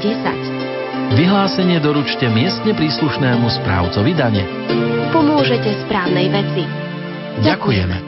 10. Vyhlásenie doručte miestne príslušnému správcovi dane. Pomôžete správnej veci. Ďakujeme.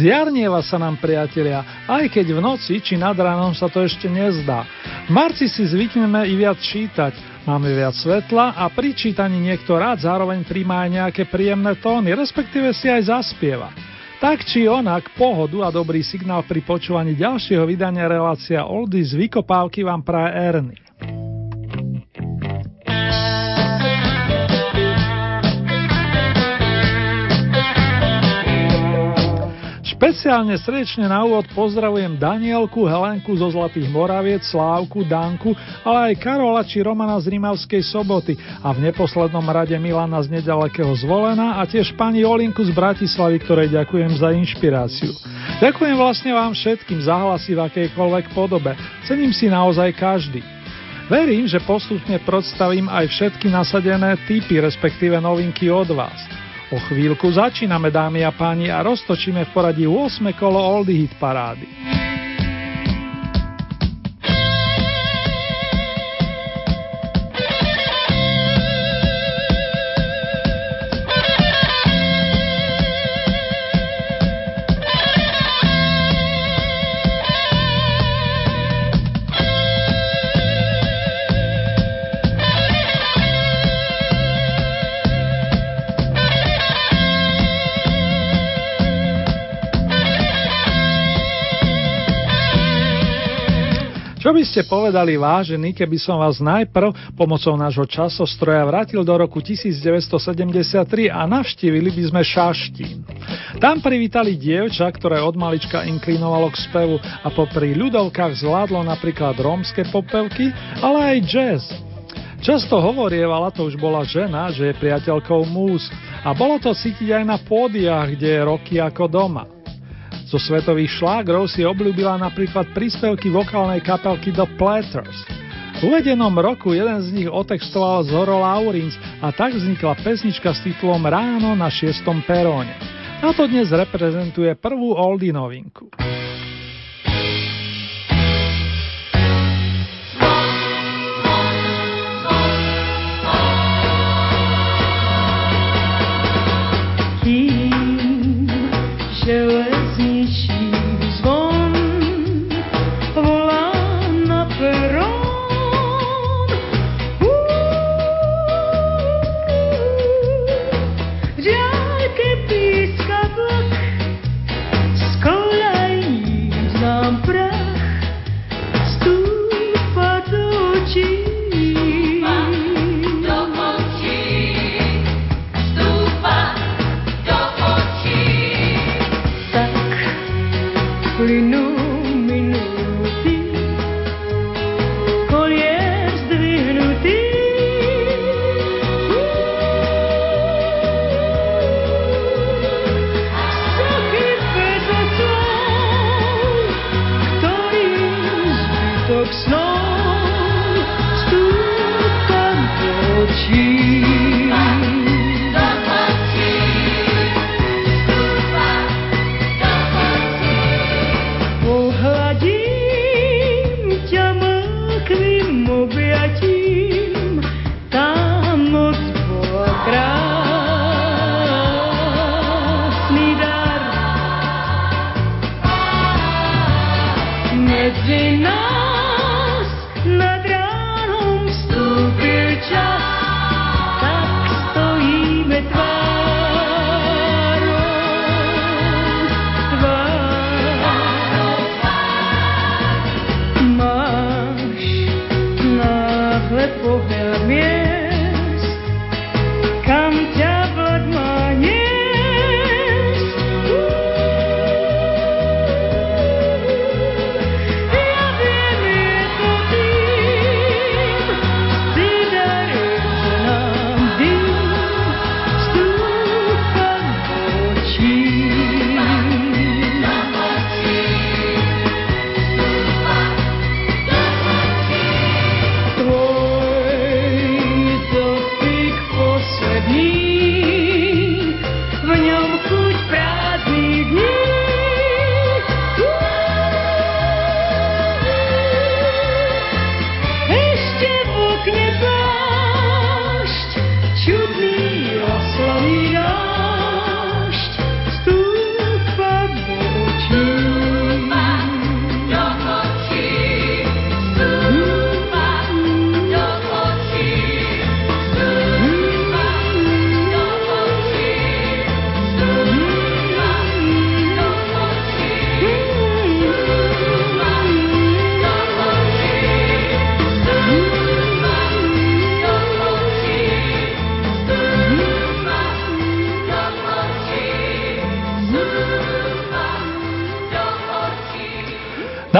Zjarnieva sa nám, priatelia, aj keď v noci či nad ránom sa to ešte nezdá. V marci si zvykneme i viac čítať, máme viac svetla a pri čítaní niekto rád zároveň príjma aj nejaké príjemné tóny, respektíve si aj zaspieva. Tak či onak, pohodu a dobrý signál pri počúvaní ďalšieho vydania relácia Oldies Vykopávky vám praje Ernie. Špeciálne srdečne na úvod pozdravujem Danielku, Helenku zo Zlatých Moraviec, Slávku, Danku, ale aj Karola či Romana z Rimavskej soboty a v neposlednom rade Milana z nedalekého Zvolena a tiež pani Olinku z Bratislavy, ktorej ďakujem za inšpiráciu. Ďakujem vlastne vám všetkým za hlasy v akejkoľvek podobe. Cením si naozaj každý. Verím, že postupne predstavím aj všetky nasadené typy, respektíve novinky od vás. O chvíľku začíname, dámy a páni, a roztočíme v poradí 8. kolo Oldie Hit parády. Ste povedali vážení, keby som vás najprv pomocou nášho časostroja vrátil do roku 1973 a navštívili by sme Šaštín. Tam privítali dievča, ktoré od malička inklinovalo k spevu a popri ľudovkách zvládlo napríklad rómske popevky, ale aj jazz. Často hovorievala, to už bola žena, že je priateľkou múz a bolo to cítiť aj na pódiách, kde je roky ako doma. Zo svetových šlágrov si obľúbila napríklad príspevky vokálnej kapelky The Platters. V uvedenom roku jeden z nich otextoval Zoro Laurins a tak vznikla pesnička s titulom Ráno na šiestom peróne. A to dnes reprezentuje prvú oldie novinku.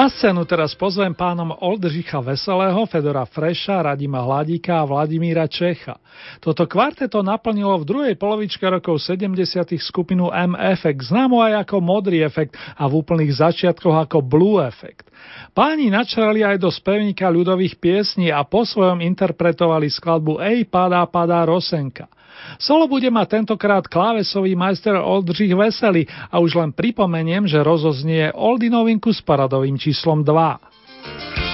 Na scénu teraz pozvem pánom Oldřicha Veselého, Fedora Freša, Radima Hladíka a Vladimíra Čecha. Toto kvarteto naplnilo v druhej polovičke rokov 70. skupinu M-Effect, známo aj ako Modrý efekt a v úplných začiatkoch ako Blue Effect. Páni načrali aj do spevníka ľudových piesní a po svojom interpretovali skladbu Ej, padá, padá Rosenka. Solo bude mať tentokrát klávesový majster Oldřich Veselý a už len pripomeniem, že rozoznie Oldy novinku s paradovým číslom 2.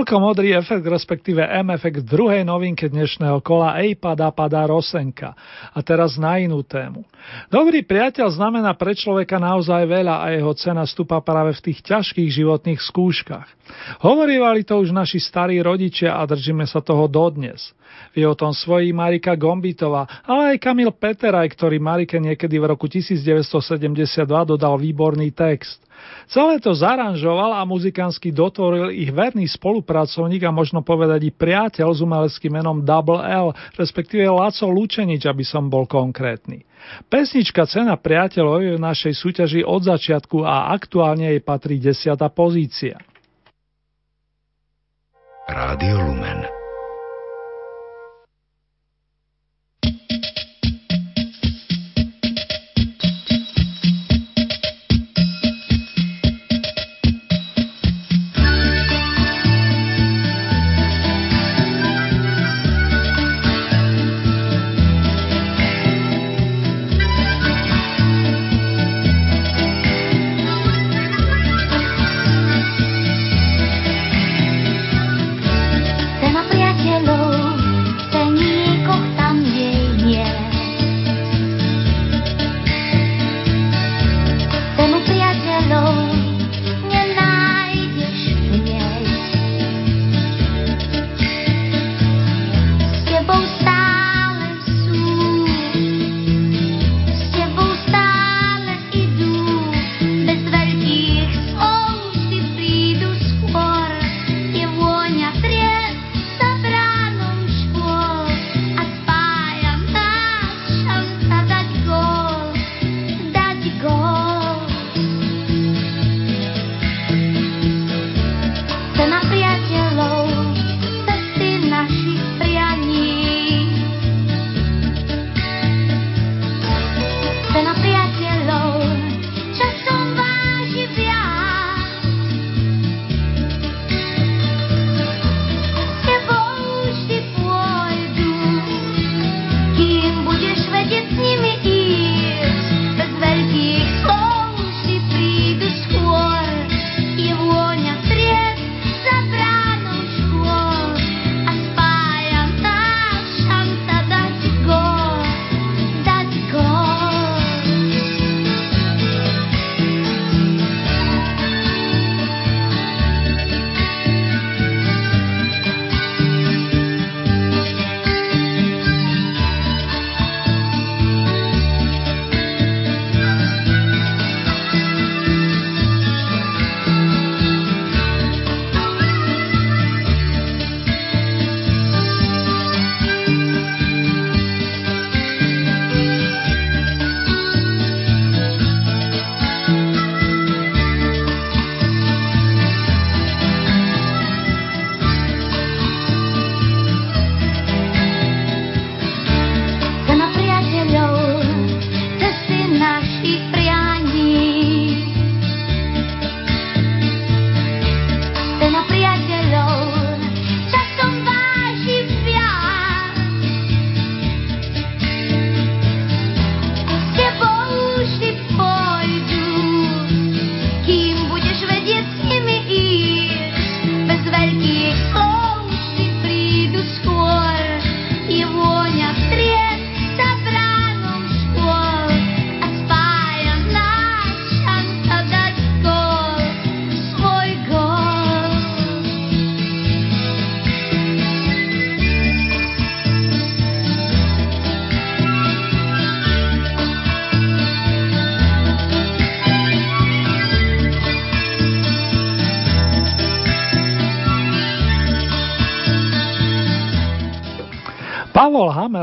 Toľko modrý efekt, respektíve M efekt druhej novinke dnešného kola Ej padá, padá Rosenka. A teraz na inú tému. Dobrý priateľ znamená pre človeka naozaj veľa a jeho cena stúpa práve v tých ťažkých životných skúškach. Hovorívali to už naši starí rodičia a držíme sa toho dodnes. Vie o tom svojí Marika Gombitová, ale aj Kamil Peteraj, ktorý Marike niekedy v roku 1972 dodal výborný text. Celé to zaranžoval a muzikánsky dotvoril ich verný spolupracovník a možno povedať i priateľ s umeleckým menom Double L, respektíve Laco Lučenič, aby som bol konkrétny. Pesnička Cena priateľov je v našej súťaži od začiatku a aktuálne jej patrí desiata pozícia. Rádio Lumen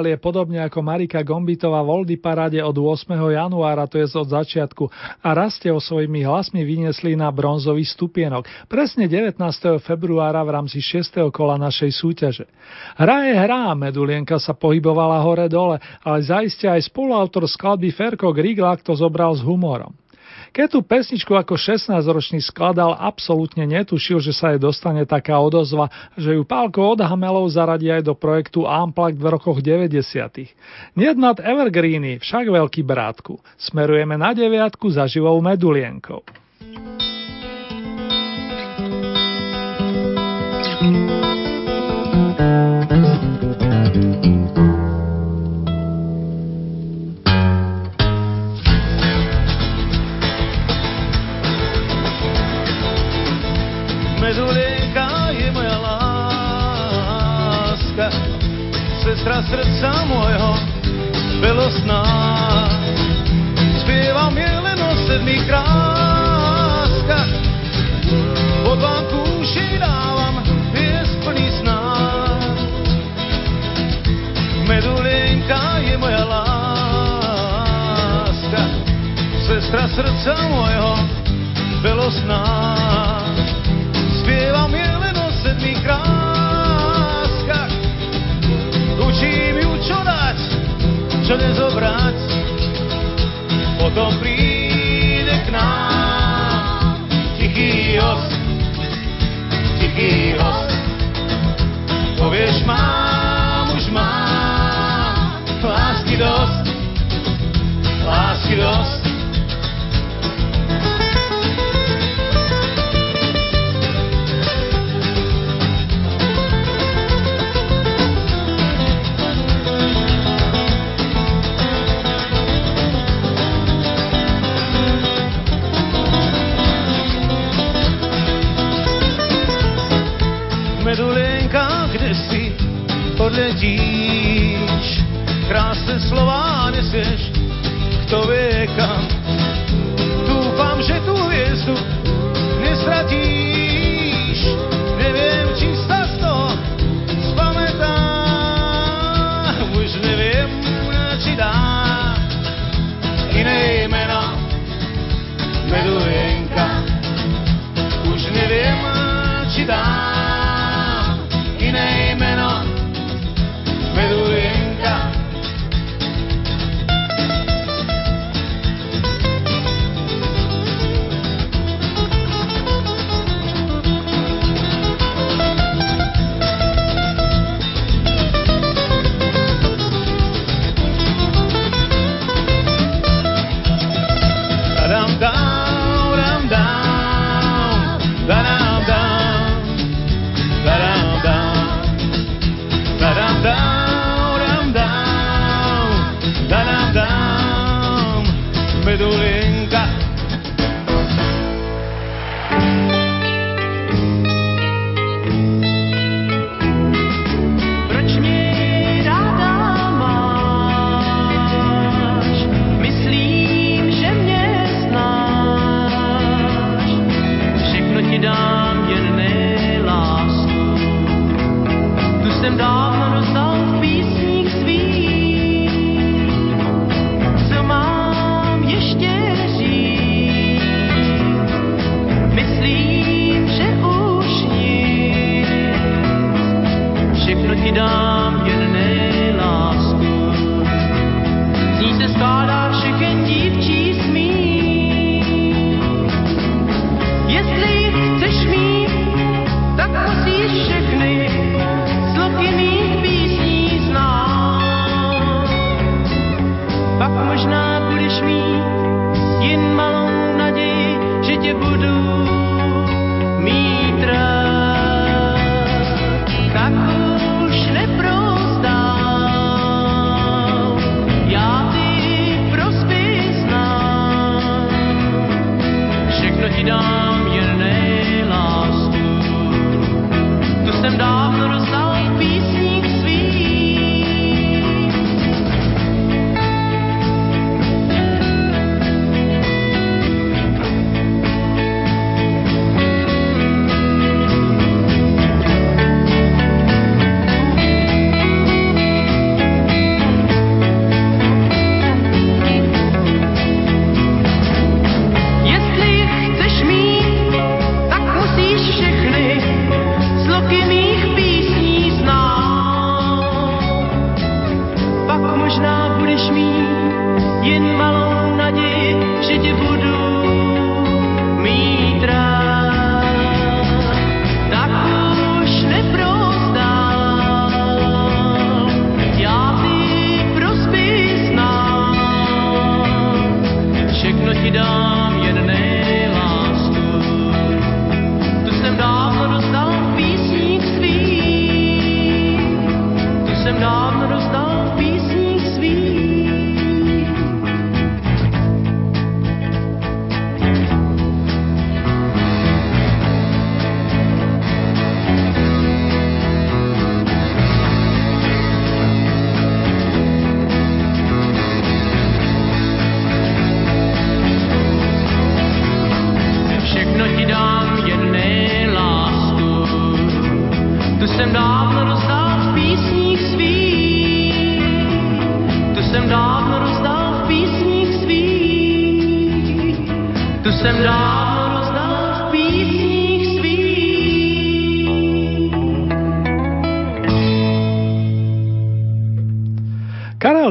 Je podobne ako Marika Gombitová v Oldy paráde od 8. januára, to je od začiatku, a raste o svojimi hlasmi vyniesli na bronzový stupienok, presne 19. februára v rámci 6. kola našej súťaže. Hra je hra, Medulienka sa pohybovala hore-dole, ale zaiste aj spoluautor skladby Ferko Griglak to zobral s humorom. Keď tú pesničku ako 16-ročný skladal, absolútne netušil, že sa jej dostane taká odozva, že ju Pálko od Hamelov zaradí aj do projektu Amplak v rokoch 90. Nie nad Evergreeny, však veľký brátku. Smerujeme na deviatku za živou medulienkou. Sestra srdca môjho, belosná. Spievam je len o sedmých kráskach, pod vám kúši dávam pies plný sná. Medulienka je moja láska, sestra srdca môjho, belosná.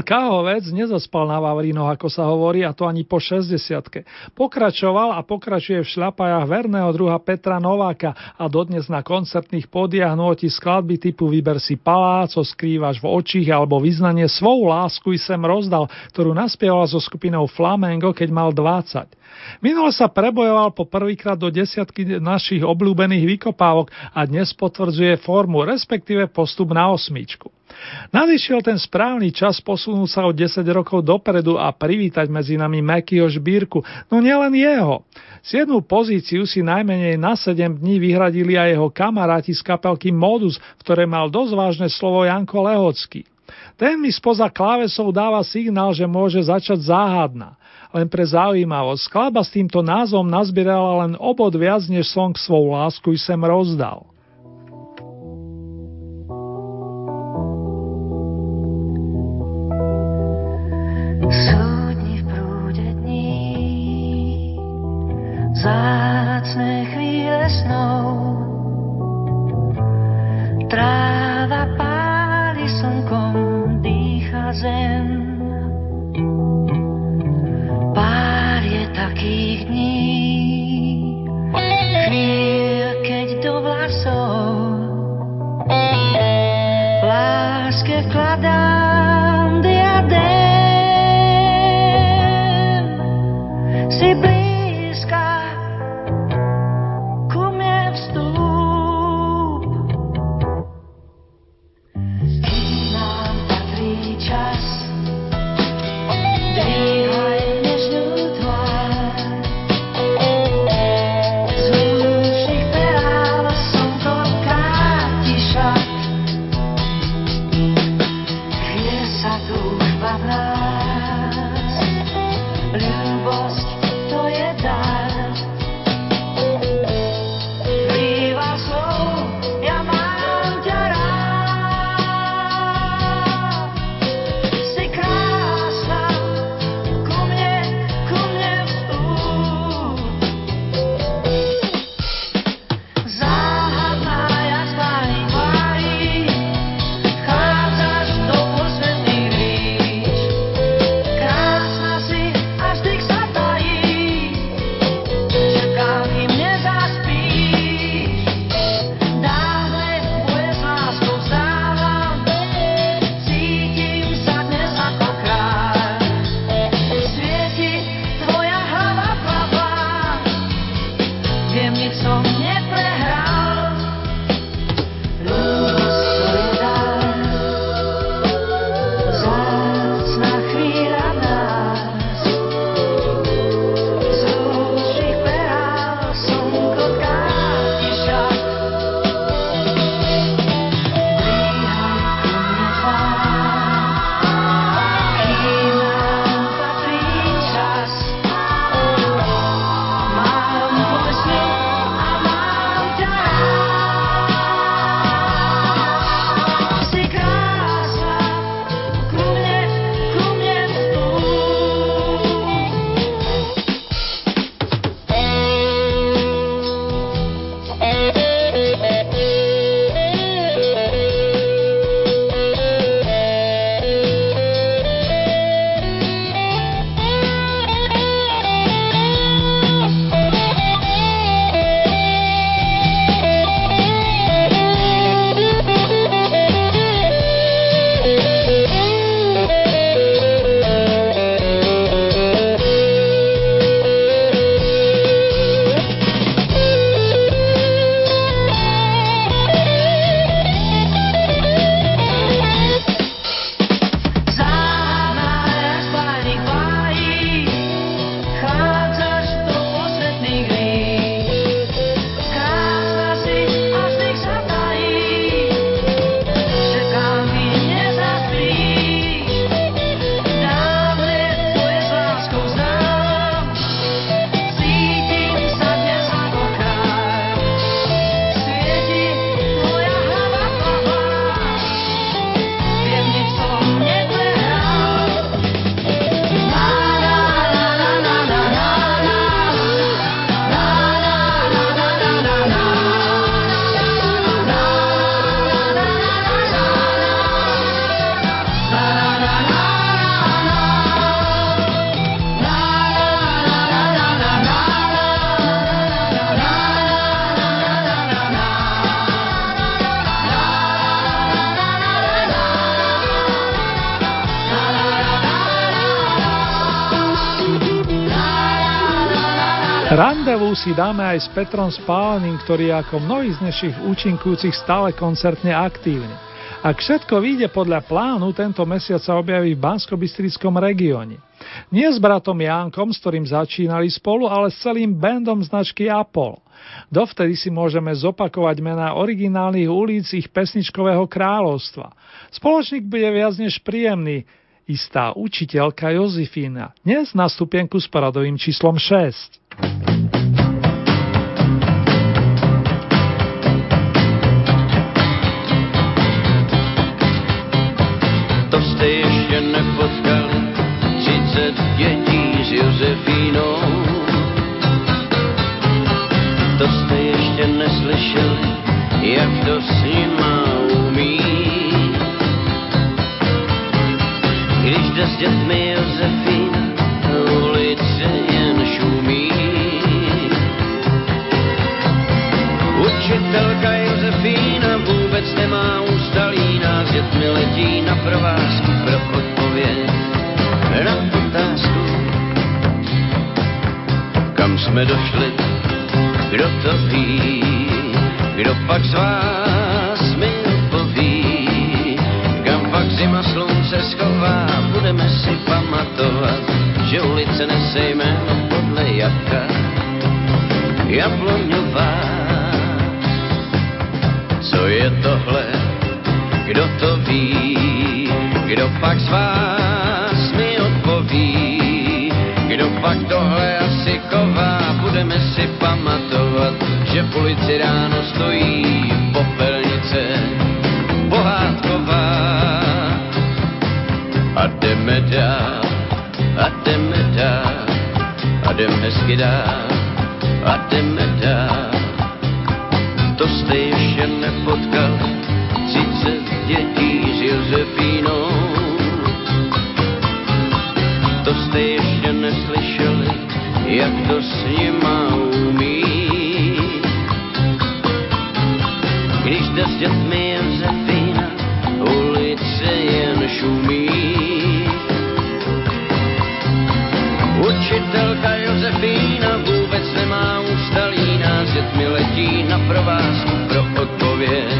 Kahovec nezaspal na Vavrinoch, ako sa hovorí, a to ani po 60 Pokračoval a pokračuje v šľapajach verného druha Petra Nováka a dodnes na koncertných podiach nôti skladby typu Vyber si paláco, skrývaš v očích alebo vyznanie svou lásku i sem rozdal, ktorú naspieval so skupinou Flamengo, keď mal 20. Minule sa prebojoval po prvýkrát do desiatky našich obľúbených vykopávok a dnes potvrdzuje formu, respektíve postup na osmičku. Nadišiel ten správny čas posunúť sa o 10 rokov dopredu a privítať medzi nami Mekyho Žbírku, no nielen jeho. Siedmú pozíciu si najmenej na 7 dní vyhradili aj jeho kamaráti z kapelky Modus, v ktoré mal dosť vážne slovo Janko Lehocký. Ten mi spoza klávesov dáva signál, že môže začať záhadná. Len pre zaujímavosť, skladba s týmto názvom nazbierala len obod viac, než song svou lásku i sem rozdal. Si dáme aj s Petrom Spáleným, ktorý je ako mnohí z našich účinkujúcich stále koncertne aktívny. Ak všetko vyjde podľa plánu, tento mesiac sa objaví v bansko regióne. Nie s bratom Jánkom, s ktorým začínali spolu, ale s celým bandom značky Apollo. Dovtedy si môžeme zopakovať mená originálnych ulic ich pesničkového kráľovstva. Spoločník bude viac než príjemný, istá učiteľka Jozefína, dnes na stupienku s poradovým číslom 6. ještě nepotkal, 30 dětí s Josefínou. To jste ještě neslyšeli, jak to s nima umí. Když jde s dětmi Josefín, ulice jen šumí. Učitelka Josefína vůbec nemá ústalí, nás dětmi letí na provázku jsme došli, kdo to ví, kdo pak z vás mi odpoví, kam pak zima slunce schová, budeme si pamatovat, že ulice nese jméno podle jabka, jabloňová. Co je tohle, kdo to ví, kdo pak z vás odpoví, kdo pak tohle asi chová, budeme si pamatovat, že v ulici ráno stojí popelnice pohádková. A jdeme dál, a jdeme dál, a jdeme hezky dál, a jdeme dál. To jste ještě nepotkal, 30 dětí s Josefínou. Jste ještě neslyšeli, jak to s nima umí. Když jde s dětmi Josefína, ulice jen šumí. Učitelka Josefína vůbec nemá ústalí, s dětmi letí na provázku pro odpověď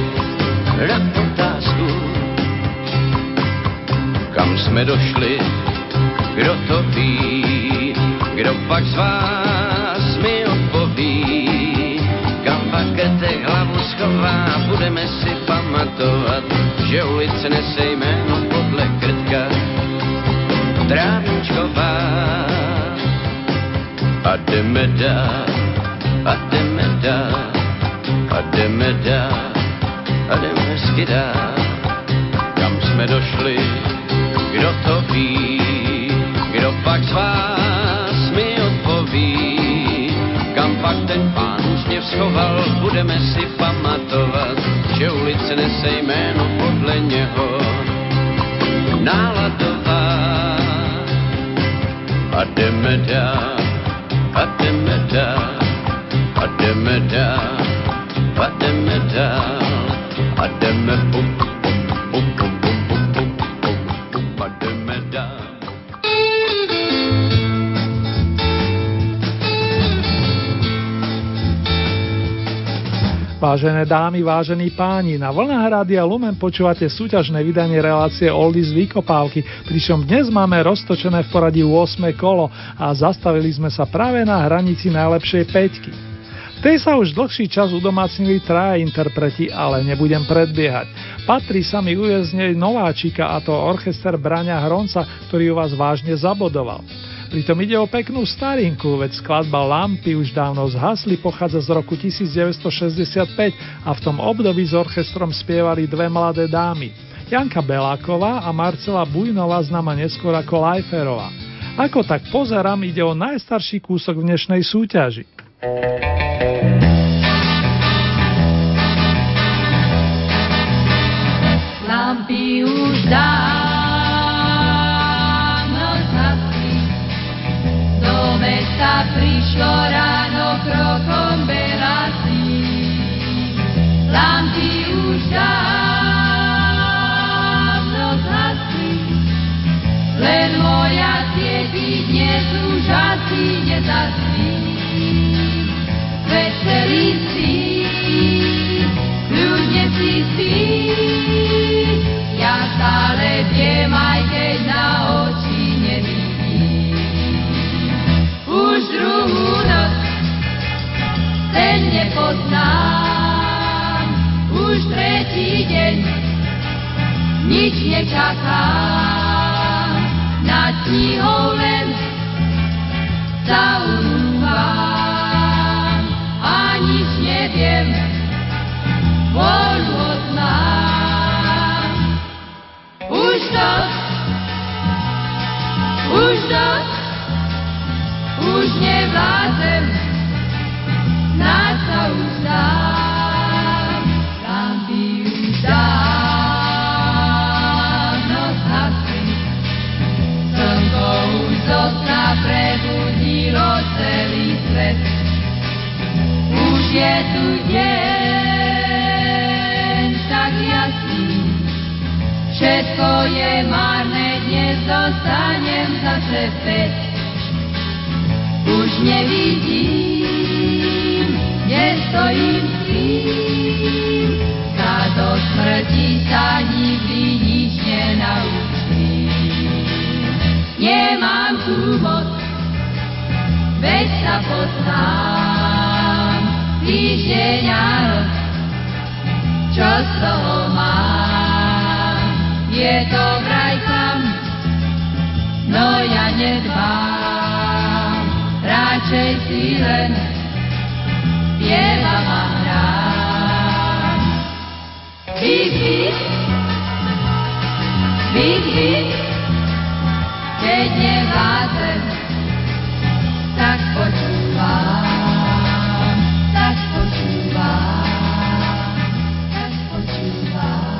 na otázku. Kam jsme došli, Vážené dámy, vážení páni, na vlnách Rádia Lumen počúvate súťažné vydanie relácie Oldies Vykopávky, pričom dnes máme roztočené v poradí 8. kolo a zastavili sme sa práve na hranici najlepšej peťky. V tej sa už dlhší čas udomácnili traja interpreti, ale nebudem predbiehať. Patrí sa mi uvieznieť nováčika a to orchester Braňa Hronca, ktorý u vás vážne zabodoval. Pritom ide o peknú starinku, veď skladba Lampy už dávno zhasli, pochádza z roku 1965 a v tom období s orchestrom spievali dve mladé dámy. Janka Beláková a Marcela Bujnová známa neskôr ako Lajferová. Ako tak pozerám, ide o najstarší kúsok v dnešnej súťaži. Lampy už dávno sa prišlo ráno krokom belasí. Lampy už dávno zhasli, len moja sieti dnes už asi nezasli. Veselý si, kľudne si spí, ja stále viem, aj keď naozaj druhú noc, ten nepoznám. Už tretí deň, nič nečakám, nad knihou len zaumúvam. A nič neviem, voľu odznám. Už dosť, už dosť, už nevládzem, snáď sa už dám, lampy už dávno zhasli. Slnko už zo sna prebudilo celý svet. Už je tu deň tak jasný, všetko je marné, dnes zostanem zase späť. Už nevidím, kde stojím s tým, sa do smrti sa nikdy nič nenaučím. Nemám tu moc, veď sa poznám, týždeň a rok, čo z toho mám. Je to vraj tam, no ja nedbám, radšej si len spievam a hrám. Big, big, big, keď nevládzem, tak počúvam, tak počúvam, tak počúvam.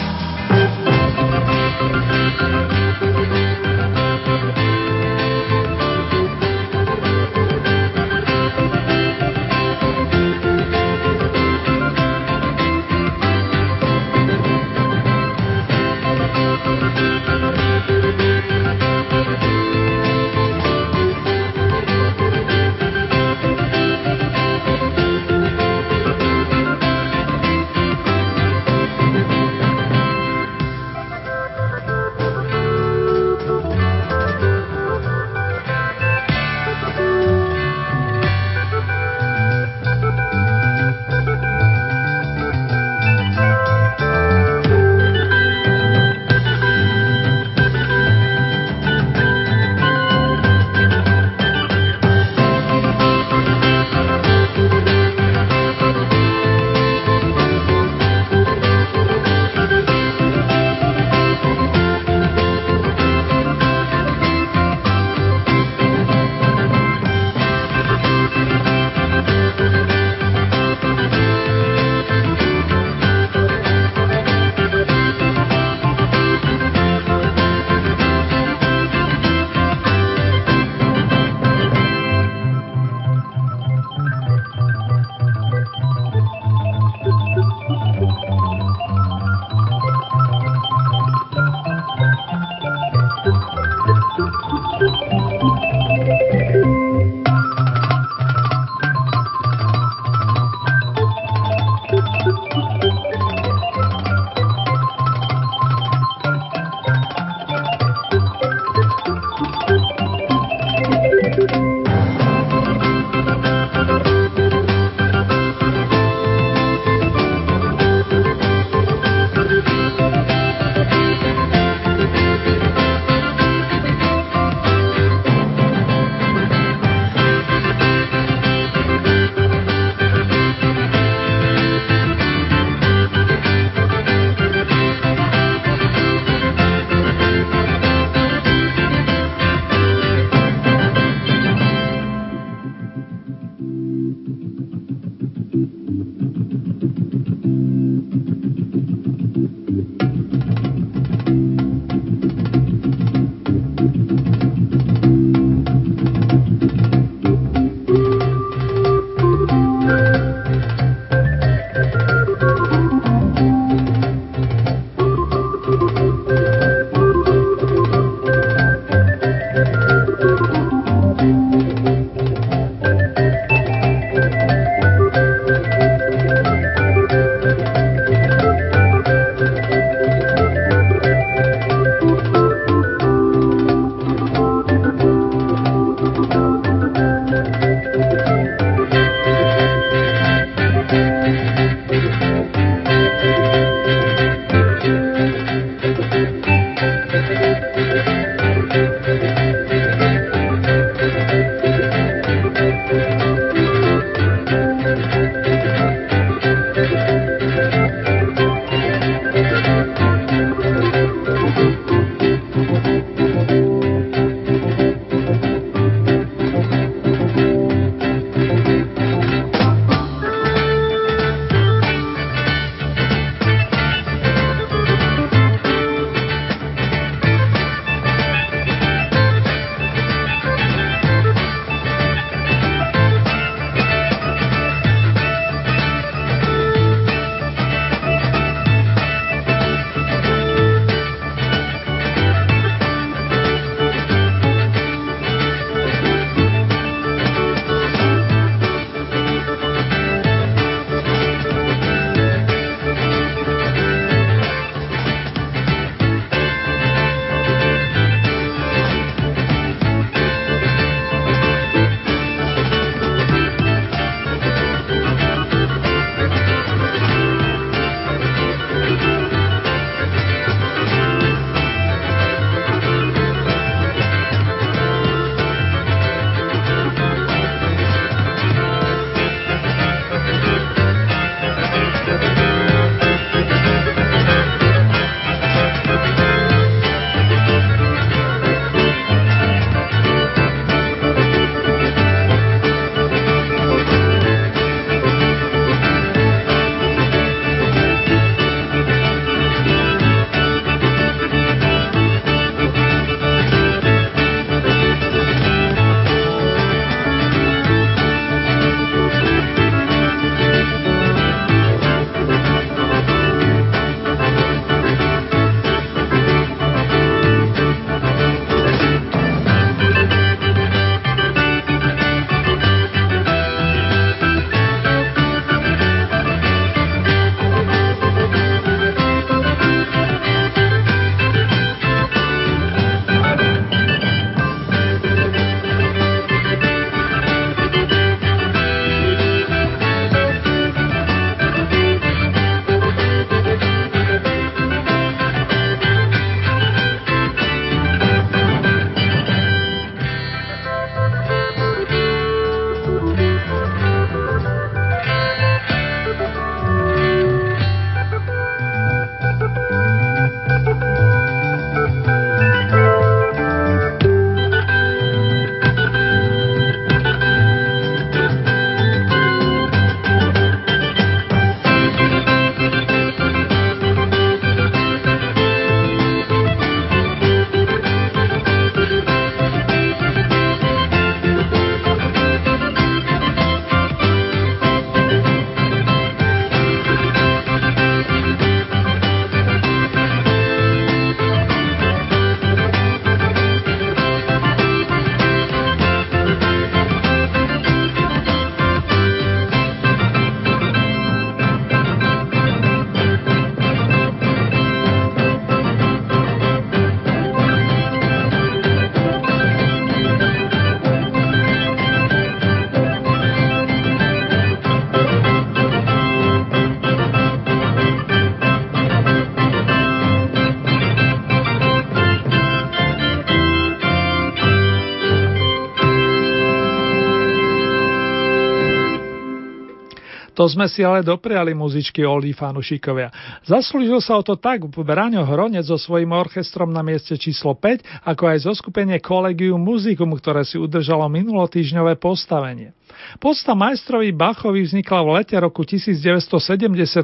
To sme si ale dopriali muzičky Oldy fanušikovia. Zaslúžil sa o to tak Braňo Hronec so svojím orchestrom na mieste číslo 5, ako aj zo skupenie Collegium Musicum, ktoré si udržalo minulotýžňové postavenie. Podsta majstrovi Bachovi vznikla v lete roku 1970,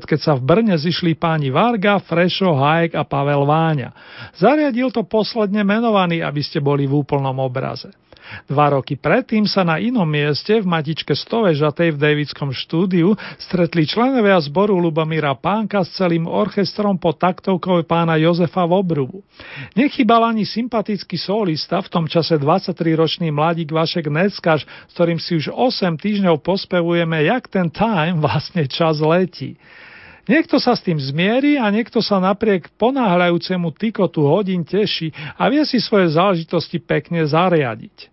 keď sa v Brne zišli páni Varga, Frešo, Hajek a Pavel Váňa. Zariadil to posledne menovaný, aby ste boli v úplnom obraze. Dva roky predtým sa na inom mieste v Matičke Stovežatej v Davidskom štúdiu stretli členovia zboru Lubomíra Pánka s celým orchestrom pod taktovkou pána Jozefa Vobrubu. Nechybal ani sympatický solista, v tom čase 23-ročný mladík Vašek Neckaš, s ktorým si už 8 týždňov pospevujeme, jak ten time vlastne čas letí. Niekto sa s tým zmierí a niekto sa napriek ponáhľajúcemu tykotu hodín teší a vie si svoje záležitosti pekne zariadiť.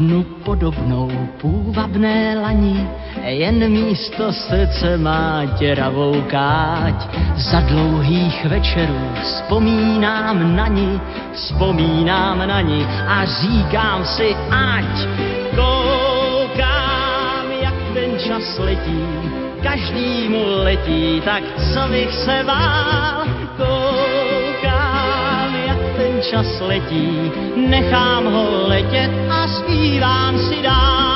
Jednu podobnou půvabné lani, jen místo srdce má děravou káť. Za dlouhých večerů vzpomínám na ní, vzpomínám na ní a říkám si, ať koukám, jak ten čas letí, každý mu letí, tak co bych se vál, koukám, čas letí, nechám ho letět a zpívám si dál.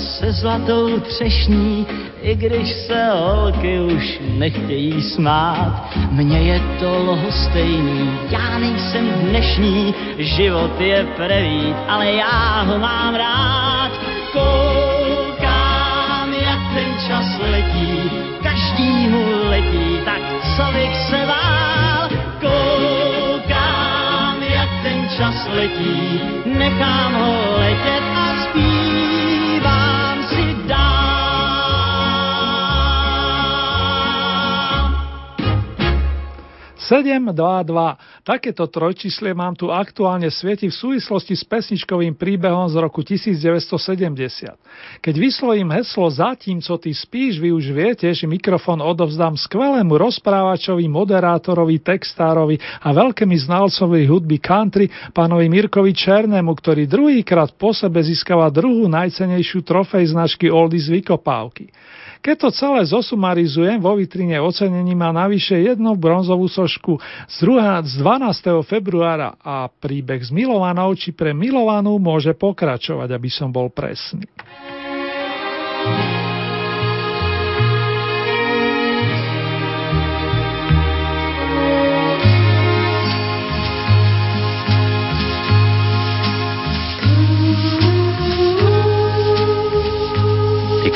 Se zlatou třešní, i když se holky už nechtějí smát. Mně je to lhostejný, já nejsem dnešní, život je prevít, ale já ho mám rád. Koukám, 722. Takéto trojčíslie mám tu aktuálne svieti v súvislosti s pesničkovým príbehom z roku 1970. Keď vyslovím heslo Zatím, co ty spíš, vy už viete, že mikrofón odovzdám skvelému rozprávačovi, moderátorovi, textárovi a veľkému znalcovi hudby country, pánovi Mirkovi Černému, ktorý druhýkrát po sebe získava druhú najcenejšiu trofej značky Oldies vykopávky. Keď to celé zosumarizujem, vo vitrine ocenení má navyše jednu bronzovú sošku z, druhá, z 12. februára a príbeh s milovanou či pre milovanú môže pokračovať, aby som bol presný.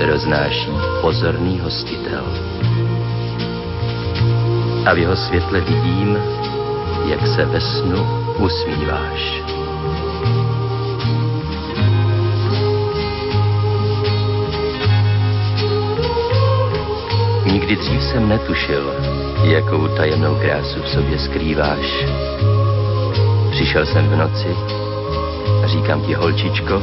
roznáší pozorný hostitel. A v jeho světle vidím, jak se ve snu usmíváš. Nikdy dřív jsem netušil, jakou tajemnou krásu v sobě skrýváš. Přišel jsem v noci, říkám ti holčičko,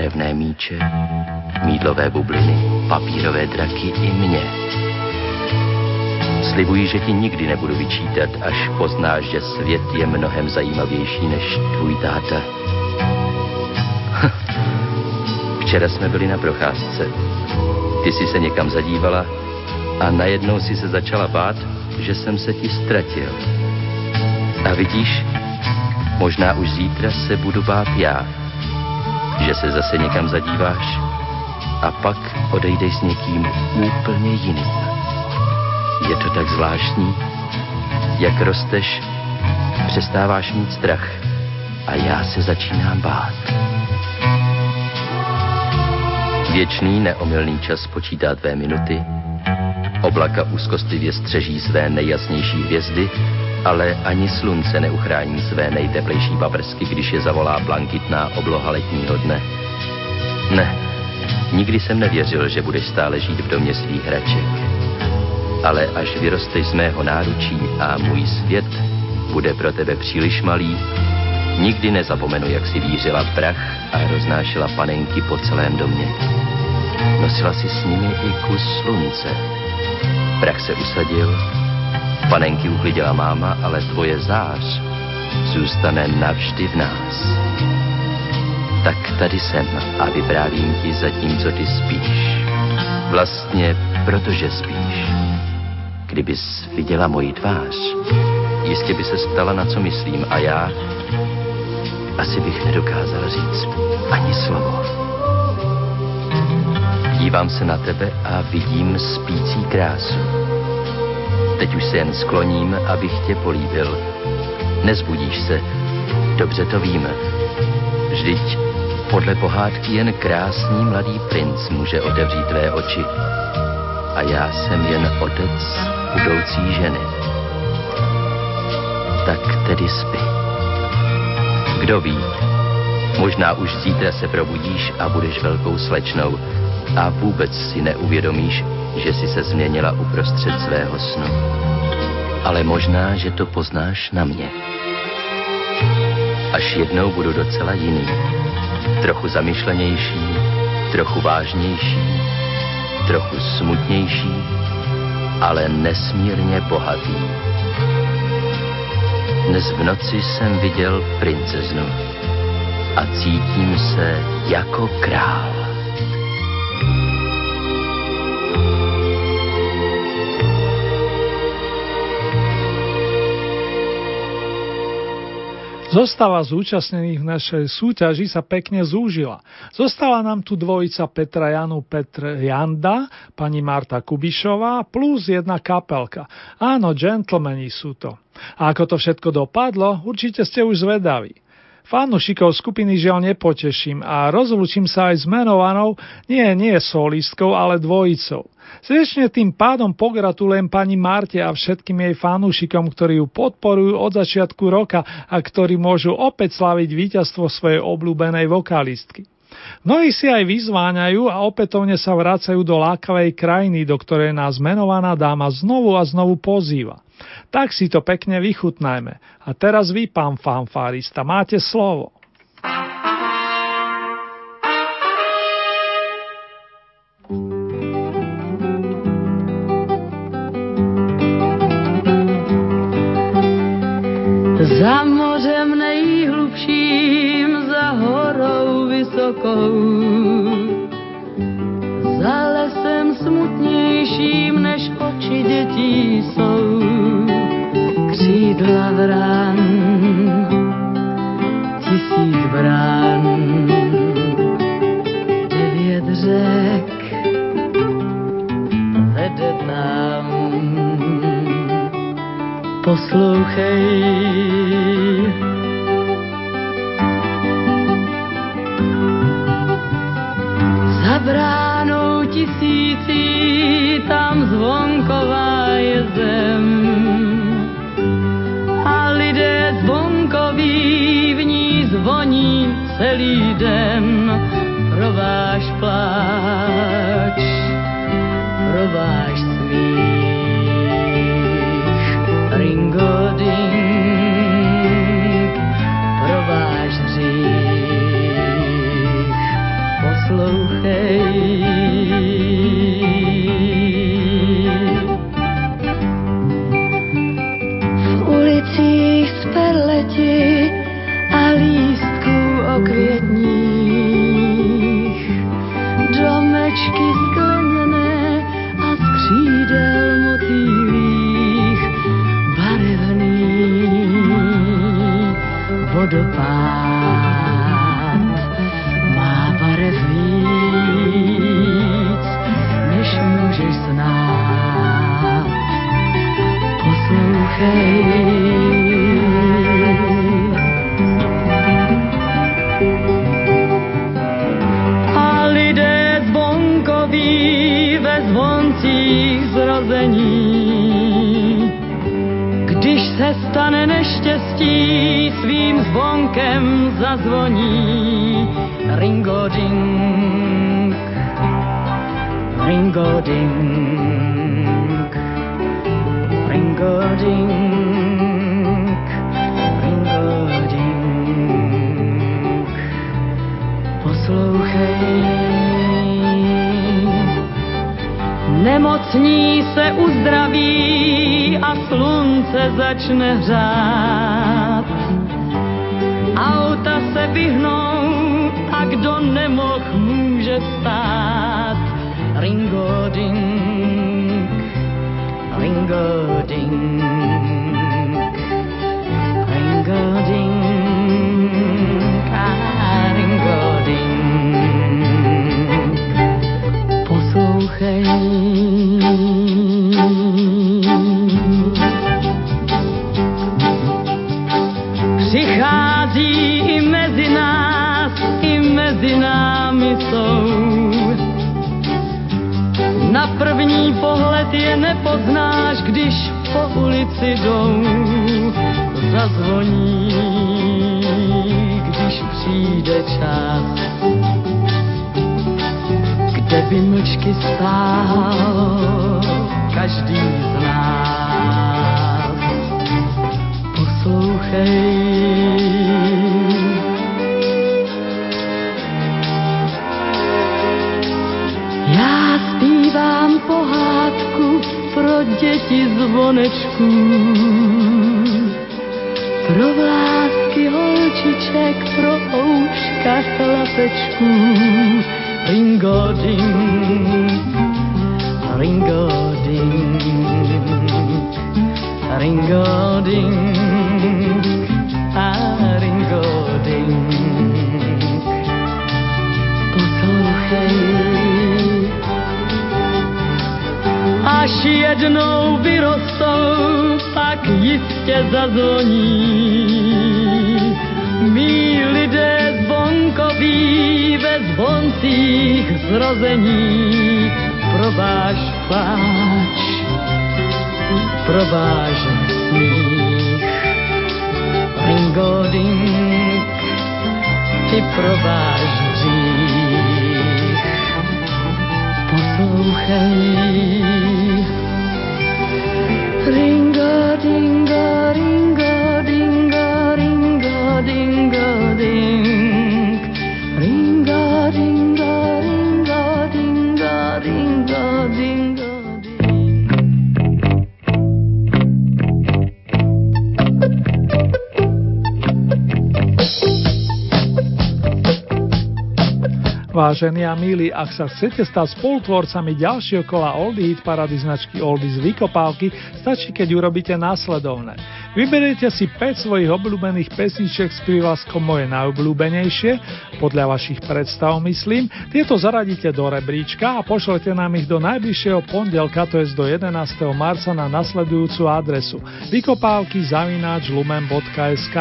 barevné míče, mídlové bubliny, papírové draky i mě. Slibuji, že ti nikdy nebudu vyčítat, až poznáš, že svět je mnohem zajímavější než tvůj táta. Včera jsme byli na procházce. Ty jsi se někam zadívala a najednou si se začala bát, že jsem se ti ztratil. A vidíš, možná už zítra se budu bát já, že se zase někam zadíváš a pak odejdeš s někým úplně jiným. Je to tak zvláštní, jak rosteš, přestáváš mít strach a já se začínám bát. Věčný neomylný čas počítá tvé minuty, oblaka úzkostlivě střeží své nejjasnější hvězdy, ale ani slunce neuchrání své nejteplejší paprsky, když je zavolá blankitná obloha letního dne. Ne, nikdy jsem nevěřil, že budeš stále žít v domě svých hraček. Ale až vyrosteš z mého náručí a můj svět bude pro tebe příliš malý, nikdy nezapomenu, jak si vířila prach a roznášela panenky po celém domě. Nosila si s nimi i kus slunce. Prach se usadil, panenky uklidila máma, ale tvoje zář zůstane navždy v nás. Tak tady jsem a vyprávím ti zatímco ty spíš. Vlastně protože spíš. Kdybys viděla moji tvář, jistě by se stala, na co myslím a já asi bych nedokázal říct ani slovo. Dívám se na tebe a vidím spící krásu. Teď už se jen skloním, abych tě políbil. Nezbudíš se, dobře to víme. Vždyť podle pohádky jen krásný mladý princ může otevřít tvé oči. A já jsem jen otec budoucí ženy. Tak tedy spí. Kdo ví, možná už zítra se probudíš a budeš velkou slečnou a vůbec si neuvědomíš, že si se změnila uprostřed svého snu. Ale možná, že to poznáš na mě. Až jednou budu docela jiný. Trochu zamyšlenější, trochu vážnější, trochu smutnější, ale nesmírně bohatý. Dnes v noci jsem viděl princeznu a cítím se jako král. Zostava zúčastnených v našej súťaži sa pekne zúžila. Zostala nám tu dvojica Petra Janu Petr Janda, pani Marta Kubišová plus jedna kapelka. Áno, džentlmeni sú to. A ako to všetko dopadlo, určite ste už zvedaví. Fanúšikov skupiny žiaľ nepoteším a rozlučím sa aj s menovanou, nie, nie solistkou, ale dvojicou. Srdečne tým pádom pogratulujem pani Marte a všetkým jej fanúšikom, ktorí ju podporujú od začiatku roka a ktorí môžu opäť slaviť víťazstvo svojej obľúbenej vokalistky. Mnohí si aj vyzváňajú a opätovne sa vracajú do lákavej krajiny, do ktorej nás menovaná dáma znovu a znovu pozýva. Tak si to pekne vychutnajme. A teraz vy, pán fanfárista, máte slovo. Za mořem vysokou, za lesem smutnějším, než oči dětí jsou. Křídla vrán, tisíc brán, devět řek, vede tam. Poslouchej, bránou tisící tam zvonková je zem. A lidé zvonkoví v ní zvoní celý den pro váš pláč, pro váš Poslouchej. Poslouchej, až jednou vyrostou, pak jistě zazvoní. Mí lidé zvonkoví ve zvoncích zrození pro váš pláč, pro váš smích. Ringo ding, i pro váš Poslouchej, Ringo dingo, ringo dingo, ringo dingo ding. Vážení a milí, ak sa chcete stať spolutvorcami ďalšieho kola Oldie Hit parady značky Oldies Vykopávky, stačí, keď urobíte následovné. Vyberiete si 5 svojich obľúbených pesničiek s prívlaskom moje najobľúbenejšie, podľa vašich predstav myslím, tieto zaradíte do rebríčka a pošlete nám ich do najbližšieho pondelka, to je do 11. marca na nasledujúcu adresu vykopávky zavináč lumen.sk.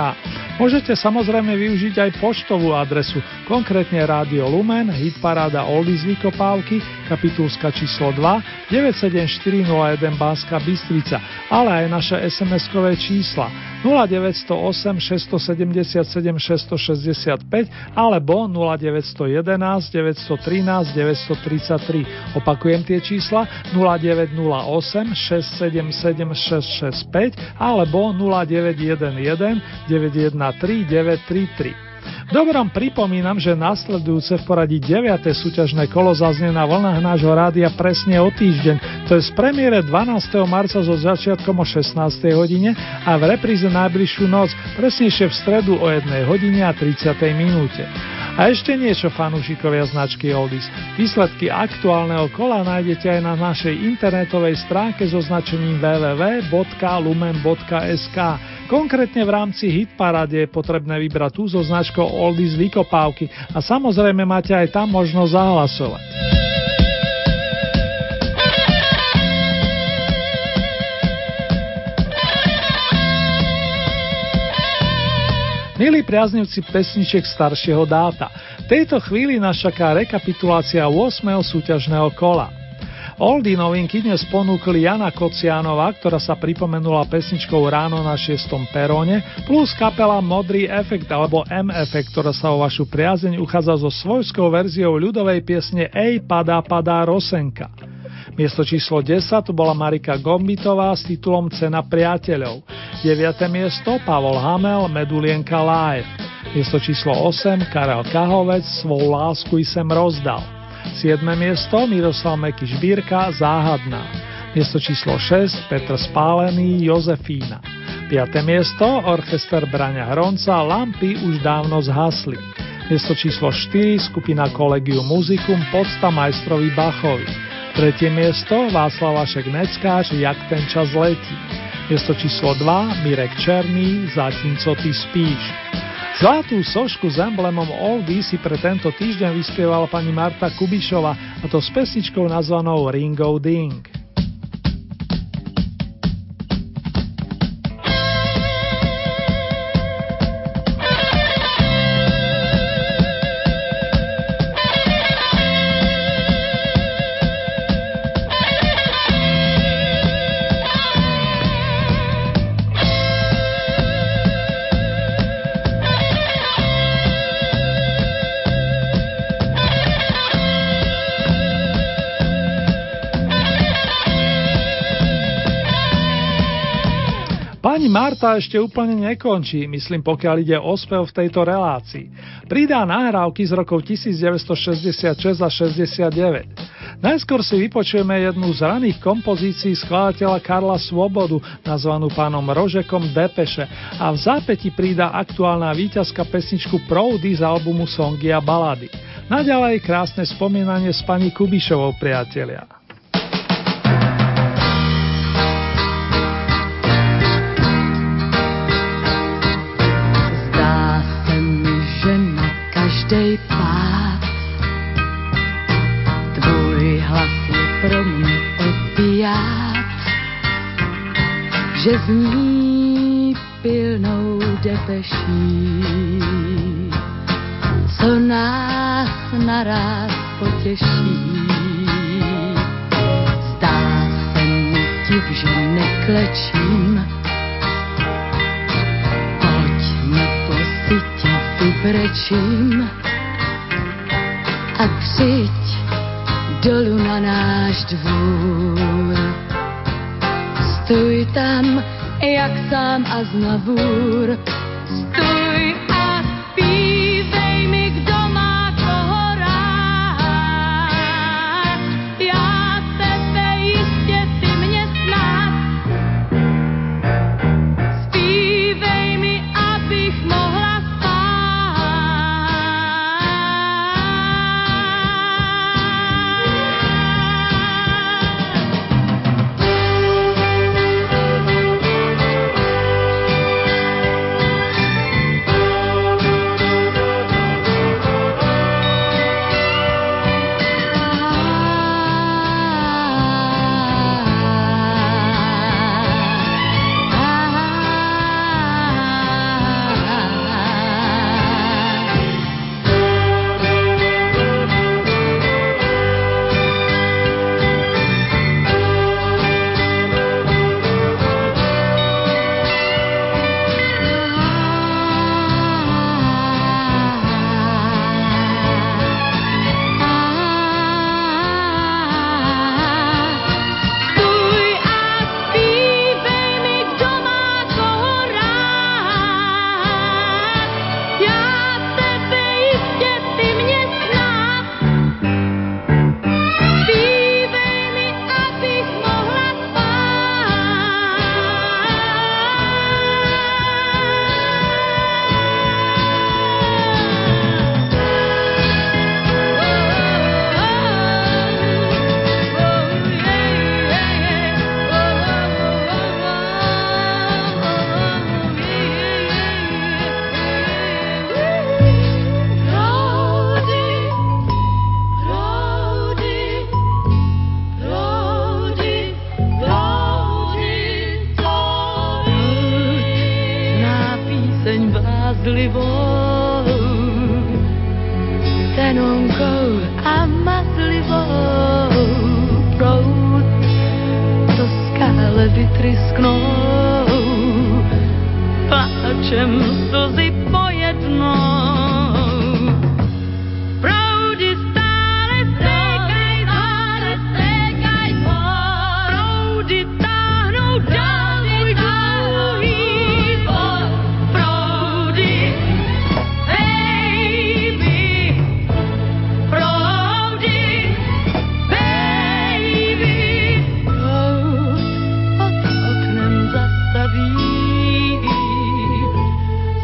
Môžete samozrejme využiť aj poštovú adresu, konkrétne Rádio Lumen, Hitparáda Oldies Vykopávky, kapitulska číslo 2, 97401 Banska Bystrica, ale aj naše SMS-kové čísla 0908 677 665 alebo 0911 913 933. Opakujem tie čísla 0908 677 665 alebo 0911 913 933. Dobrom pripomínam, že nasledujúce v poradí 9. súťažné kolo zaznie na vlnách nášho rádia presne o týždeň, to je z premiére 12. marca so začiatkom o 16. hodine a v repríze najbližšiu noc, presnejšie v stredu o 1 hodine a 30. minúte. A ešte niečo fanúšikovia značky Oldies. Výsledky aktuálneho kola nájdete aj na našej internetovej stránke so značením www.lumen.sk. Konkrétne v rámci Hitparade je potrebné vybrať tú so značkou Oldies Vykopávky a samozrejme máte aj tam možnosť zahlasovať. Milí priaznivci pesničiek staršieho dáta, v tejto chvíli nás čaká rekapitulácia 8. súťažného kola. Oldy novinky dnes ponúkli Jana Kocianova, ktorá sa pripomenula pesničkou Ráno na 6. peróne, plus kapela Modrý efekt alebo M-efekt, ktorá sa o vašu priazeň uchádza so svojskou verziou ľudovej piesne Ej, padá, padá Rosenka. Miesto číslo 10 tu bola Marika Gombitová s titulom Cena priateľov. 9. miesto Pavol Hamel Medulienka Live. Miesto číslo 8 Karel Kahovec Svou lásku i sem rozdal. 7. miesto Miroslav Meky Žbírka Záhadná. Miesto číslo 6 Petr Spálený Jozefína. 5. miesto Orchester Braňa Hronca Lampy už dávno zhasli. Miesto číslo 4 skupina Collegium Musicum Podsta majstrovi Bachovi. Tretie miesto Václav Vašek Neckáč Jak ten čas letí. Miesto číslo 2 Mirek Černý Zatím co ty spíš. Zlatú sošku s emblemom Oldy si pre tento týždeň vyspievala pani Marta Kubišova a to s pesničkou nazvanou Ringo Ding. Marta ešte úplne nekončí, myslím pokiaľ ide o spev v tejto relácii. Pridá nahrávky z rokov 1966 a 69. Najskôr si vypočujeme jednu z raných kompozícií skladateľa Karla Svobodu, nazvanú pánom Rožekom Depeše a v zápäti prída aktuálna víťazka pesničku Proudy z albumu Songy a balady. Naďalej krásne spomínanie s pani Kubišovou priatelia. Každej pád. Tvůj hlas je pro mě opiát, že zní pilnou depeší, co nás naraz potěší. Zdá se mi div, že neklečím, sytě vybrečím a přijď dolů na náš dvůr. Stůj tam, jak sám a znavůr.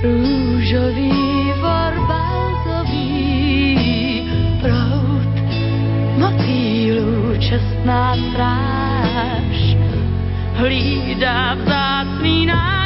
rúžový vorbázový prout motýlu čestná stráž. Hlídá vzácný náš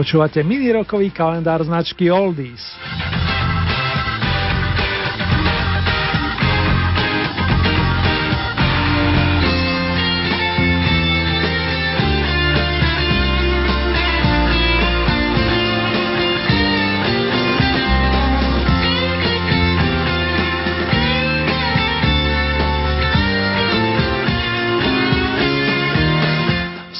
Počúvate mini rokový kalendár značky Oldies.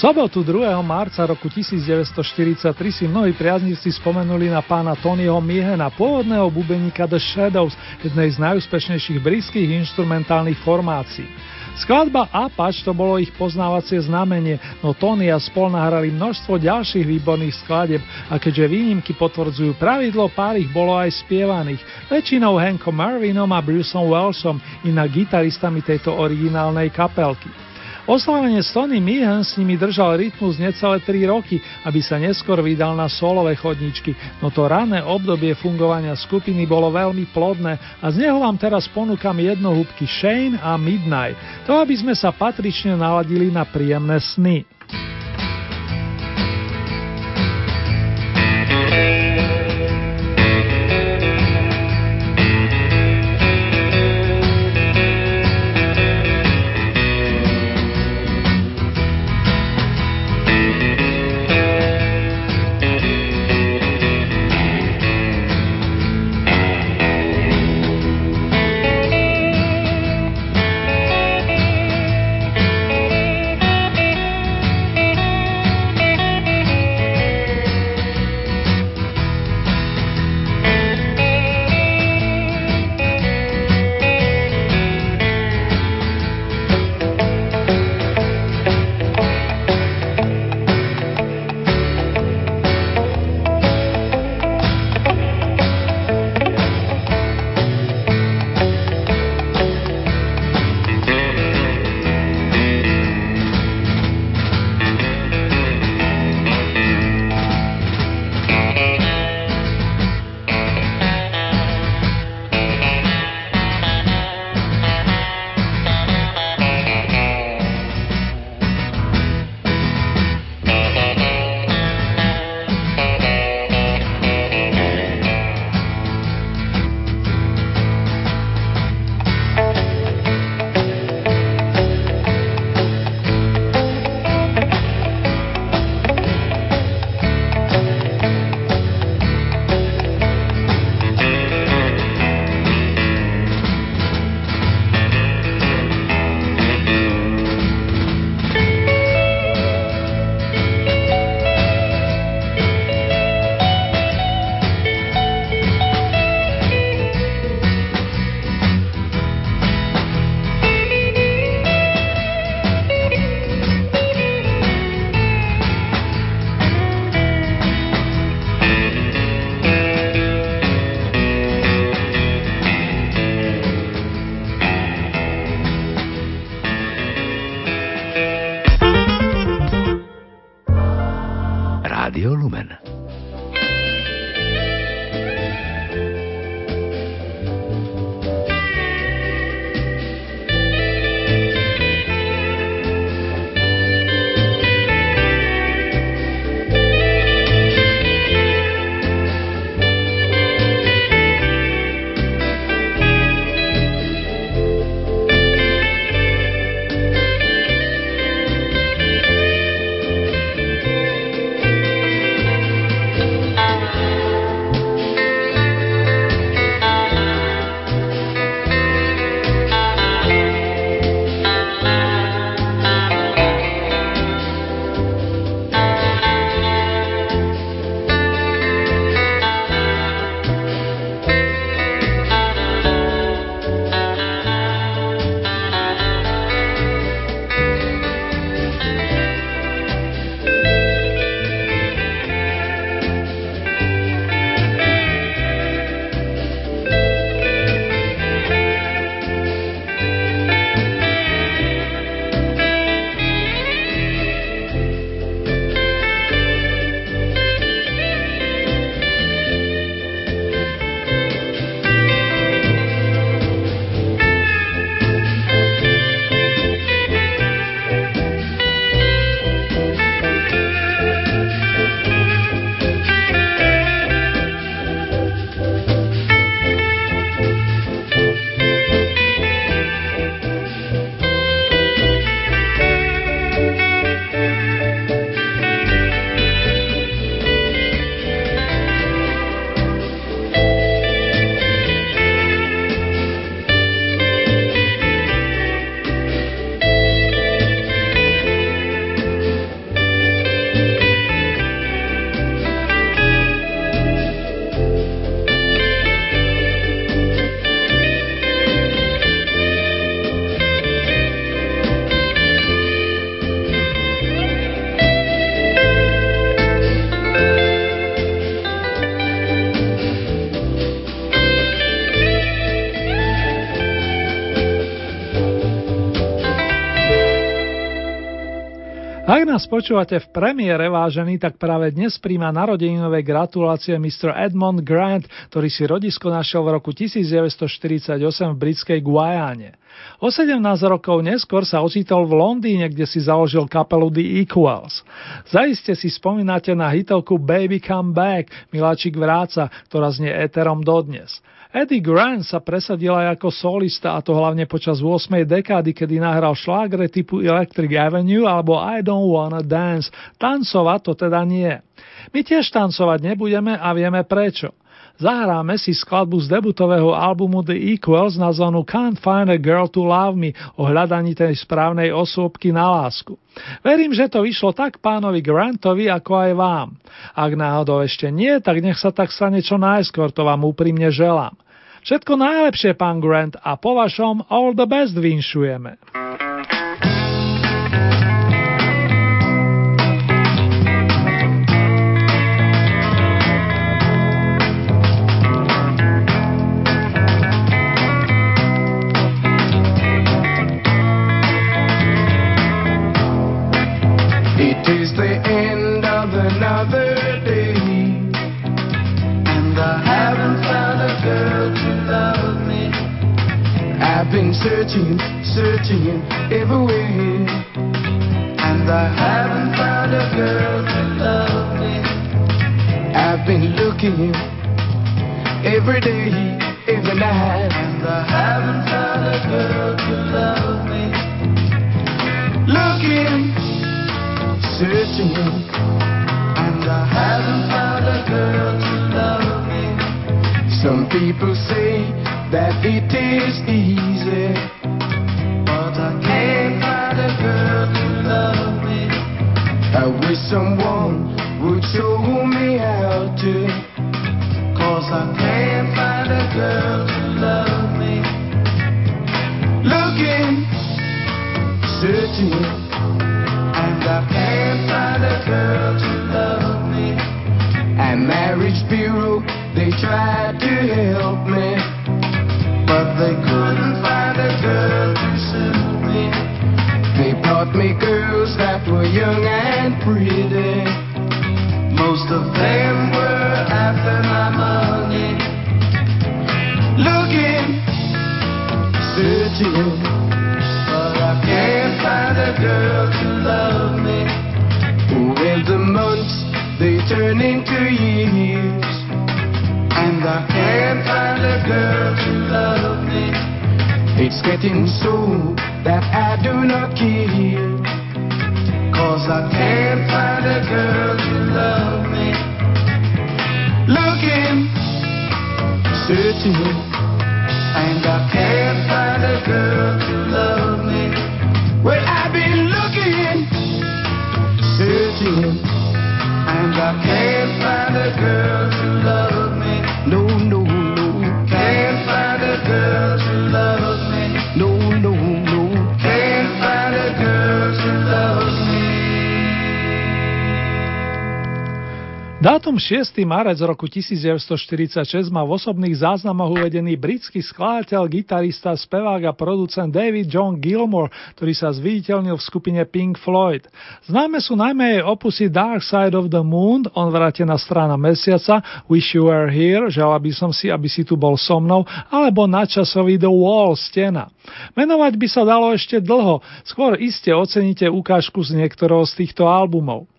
Sobotu 2. marca roku 1943 si mnohí priaznivci spomenuli na pána Tonyho Mihena, pôvodného bubeníka The Shadows, jednej z najúspešnejších britských instrumentálnych formácií. Skladba Apač to bolo ich poznávacie znamenie, no Tony a spol nahrali množstvo ďalších výborných skladeb a keďže výnimky potvrdzujú pravidlo, pár ich bolo aj spievaných, väčšinou Hankom Marvinom a Bruceom Welsom, inak gitaristami tejto originálnej kapelky. Oslavenie Sony Meehan s nimi držal rytmus necelé 3 roky, aby sa neskôr vydal na solové chodničky, no to rané obdobie fungovania skupiny bolo veľmi plodné a z neho vám teraz ponúkam jednohúbky Shane a Midnight, to aby sme sa patrične naladili na príjemné sny. Nás počúvate v premiére, vážený, tak práve dnes príjma narodeninové gratulácie Mr. Edmond Grant, ktorý si rodisko našiel v roku 1948 v britskej Guajane. O 17 rokov neskôr sa ocitol v Londýne, kde si založil kapelu The Equals. Zaiste si spomínate na hitovku Baby Come Back, Miláčik vráca, ktorá znie éterom dodnes. Eddie Grant sa presadil aj ako solista a to hlavne počas 8. dekády, kedy nahral šlágre typu Electric Avenue alebo I Don't Wanna Dance. Tancovať to teda nie. My tiež tancovať nebudeme a vieme prečo. Zahráme si skladbu z debutového albumu The Equals nazvanú Can't Find a Girl to Love Me o hľadaní tej správnej osôbky na lásku. Verím, že to vyšlo tak pánovi Grantovi, ako aj vám. Ak náhodou ešte nie, tak nech sa tak stane čo najskôr, to vám úprimne želám. Všetko najlepšie, pán Grant, a po vašom all the best vinšujeme. Searching, searching everywhere. And I haven't found a girl to love me. I've been looking every day, every night. And I haven't found a girl to love me. Looking, searching, and I haven't found a girl to love me. Some people say that it is easy, but I can't find a girl to love me. I wish someone would show me how to, cause I can't find a girl to love me. Looking, searching, and I can't find a girl they tried to help me but they couldn't find a girl to suit me. They brought me girls that were young and pretty. Getting so that I do not care. Cause I can't find a girl 6. marec roku 1946 má v osobných záznamoch uvedený britský skladateľ, gitarista, spevák a producent David John Gilmore, ktorý sa zviditeľnil v skupine Pink Floyd. Známe sú najmä jej opusy Dark Side of the Moon, on vrátená strana mesiaca, Wish You Were Here, žala by som si, aby si tu bol so mnou, alebo nadčasový The Wall, stena. Menovať by sa dalo ešte dlho, skôr iste oceníte ukážku z niektorého z týchto albumov.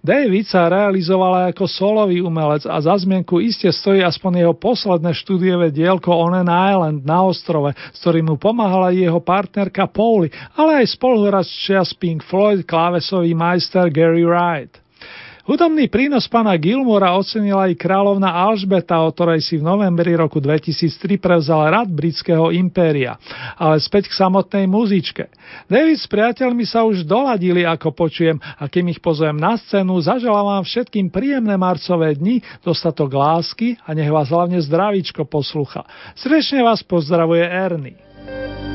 David sa realizoval aj ako solový umelec a za zmienku iste stojí aspoň jeho posledné štúdiové dielko On an Island na ostrove, s ktorým mu pomáhala jeho partnerka Pauli, ale aj spoluhráč čias Pink Floyd klávesový majster Gary Wright. Hudobný prínos pána Gilmora ocenila aj kráľovna Alžbeta, o ktorej si v novembri roku 2003 prevzal rad britského impéria. Ale späť k samotnej muzičke. David s priateľmi sa už doladili, ako počujem, a kým ich pozvem na scénu, zaželám vám všetkým príjemné marcové dni, dostatok lásky a nech vás hlavne zdravíčko poslucha. Srdečne vás pozdravuje Ernie.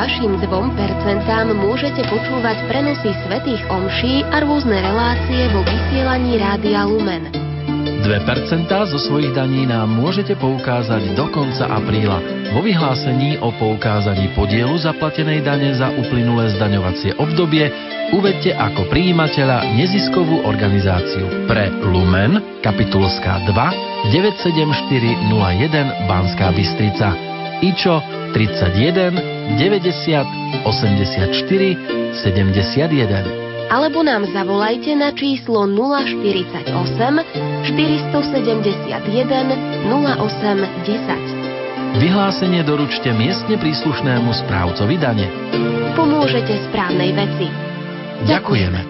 Vašim 2% môžete počúvať prenosy svetých omší a rôzne relácie vo vysielaní Rádia Lumen. 2% zo svojich daní nám môžete poukázať do konca apríla vo vyhlásení o poukázaní podielu zaplatenej dane za uplynulé zdaňovacie obdobie uvedte ako prijímateľa neziskovú organizáciu pre Lumen, kapitulská 2, 97401 Banská Bystrica, IČO 31 90 84 71 Alebo nám zavolajte na číslo 048 471 08 10. Vyhlásenie doručte miestne príslušnému správcovi dane. Pomôžete správnej veci. Ďakujeme.